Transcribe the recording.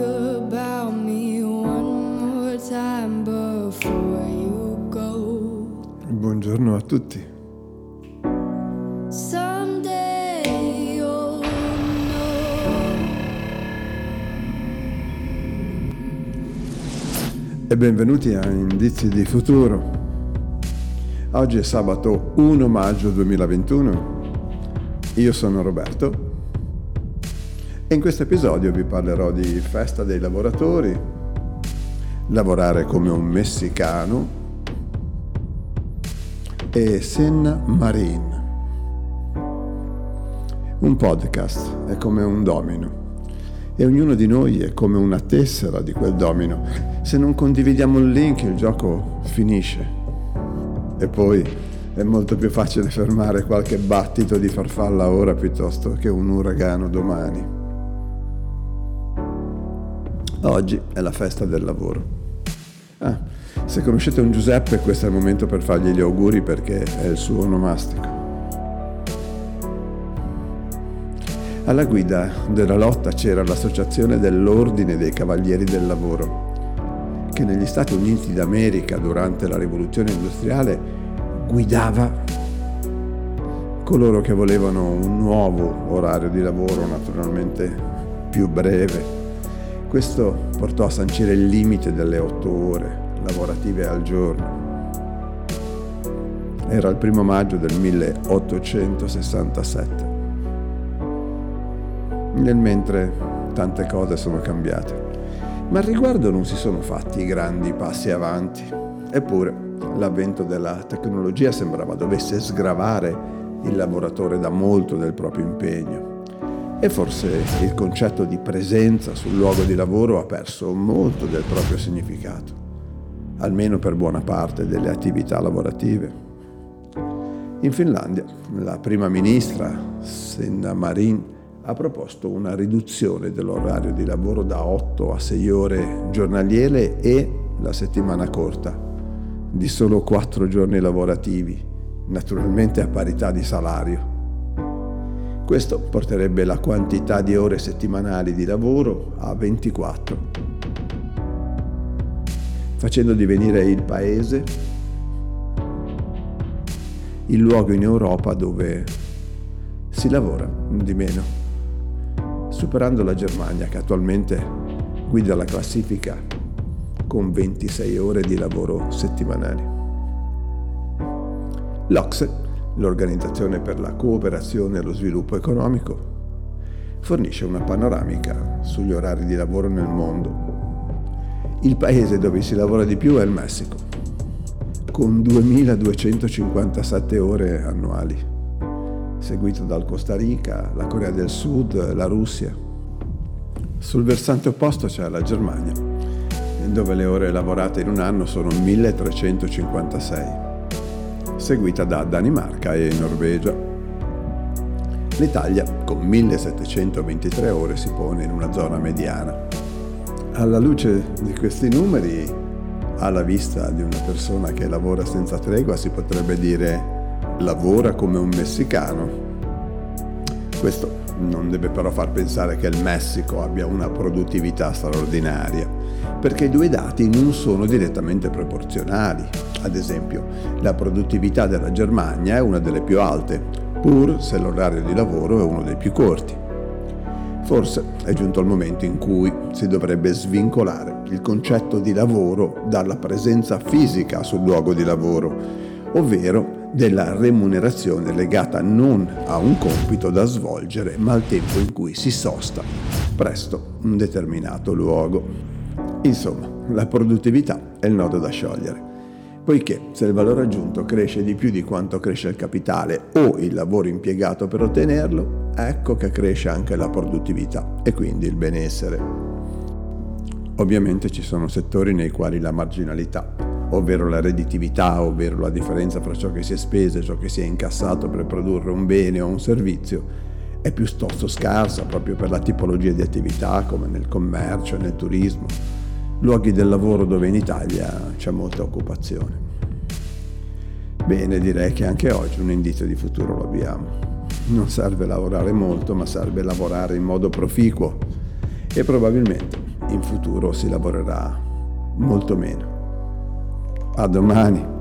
about me one more time before you go. Buongiorno a tutti. Someday you'll know. E benvenuti a Indizi di Futuro. Oggi è sabato 1 maggio 2021. Io sono Roberto e in questo episodio vi parlerò di festa dei lavoratori, lavorare come un messicano e Senna Marine. Un podcast è come un domino e ognuno di noi è come una tessera di quel domino. Se non condividiamo il link il gioco finisce. E poi è molto più facile fermare qualche battito di farfalla ora piuttosto che un uragano domani. Oggi è la festa del lavoro. Ah, se conoscete un Giuseppe questo è il momento per fargli gli auguri perché è il suo onomastico. Alla guida della lotta c'era l'associazione dell'Ordine dei Cavalieri del Lavoro, che negli Stati Uniti d'America durante la rivoluzione industriale guidava coloro che volevano un nuovo orario di lavoro naturalmente più breve questo portò a sancire il limite delle otto ore lavorative al giorno. Era il primo maggio del 1867. Nel mentre tante cose sono cambiate, ma al riguardo non si sono fatti grandi passi avanti. Eppure l'avvento della tecnologia sembrava dovesse sgravare il lavoratore da molto del proprio impegno e forse il concetto di presenza sul luogo di lavoro ha perso molto del proprio significato, almeno per buona parte delle attività lavorative. In Finlandia la prima ministra Senna Marin ha proposto una riduzione dell'orario di lavoro da 8 a 6 ore giornaliere e la settimana corta, di solo 4 giorni lavorativi, naturalmente a parità di salario questo porterebbe la quantità di ore settimanali di lavoro a 24, facendo divenire il paese il luogo in Europa dove si lavora di meno, superando la Germania che attualmente guida la classifica con 26 ore di lavoro settimanali. L'Ocse l'Organizzazione per la cooperazione e lo sviluppo economico, fornisce una panoramica sugli orari di lavoro nel mondo. Il paese dove si lavora di più è il Messico, con 2257 ore annuali, seguito dal Costa Rica, la Corea del Sud, la Russia. Sul versante opposto c'è la Germania, dove le ore lavorate in un anno sono 1356 seguita da Danimarca e Norvegia. L'Italia, con 1723 ore, si pone in una zona mediana. Alla luce di questi numeri, alla vista di una persona che lavora senza tregua, si potrebbe dire lavora come un messicano. Questo non deve però far pensare che il Messico abbia una produttività straordinaria, perché i due dati non sono direttamente proporzionali. Ad esempio, la produttività della Germania è una delle più alte, pur se l'orario di lavoro è uno dei più corti. Forse è giunto il momento in cui si dovrebbe svincolare il concetto di lavoro dalla presenza fisica sul luogo di lavoro, ovvero della remunerazione legata non a un compito da svolgere, ma al tempo in cui si sosta presto un determinato luogo. Insomma, la produttività è il nodo da sciogliere, poiché se il valore aggiunto cresce di più di quanto cresce il capitale o il lavoro impiegato per ottenerlo, ecco che cresce anche la produttività e quindi il benessere. Ovviamente ci sono settori nei quali la marginalità ovvero la redditività, ovvero la differenza fra ciò che si è speso e ciò che si è incassato per produrre un bene o un servizio, è piuttosto scarsa proprio per la tipologia di attività come nel commercio nel turismo, luoghi del lavoro dove in Italia c'è molta occupazione. Bene, direi che anche oggi un indizio di futuro lo abbiamo. Non serve lavorare molto, ma serve lavorare in modo proficuo e probabilmente in futuro si lavorerà molto meno. A domani.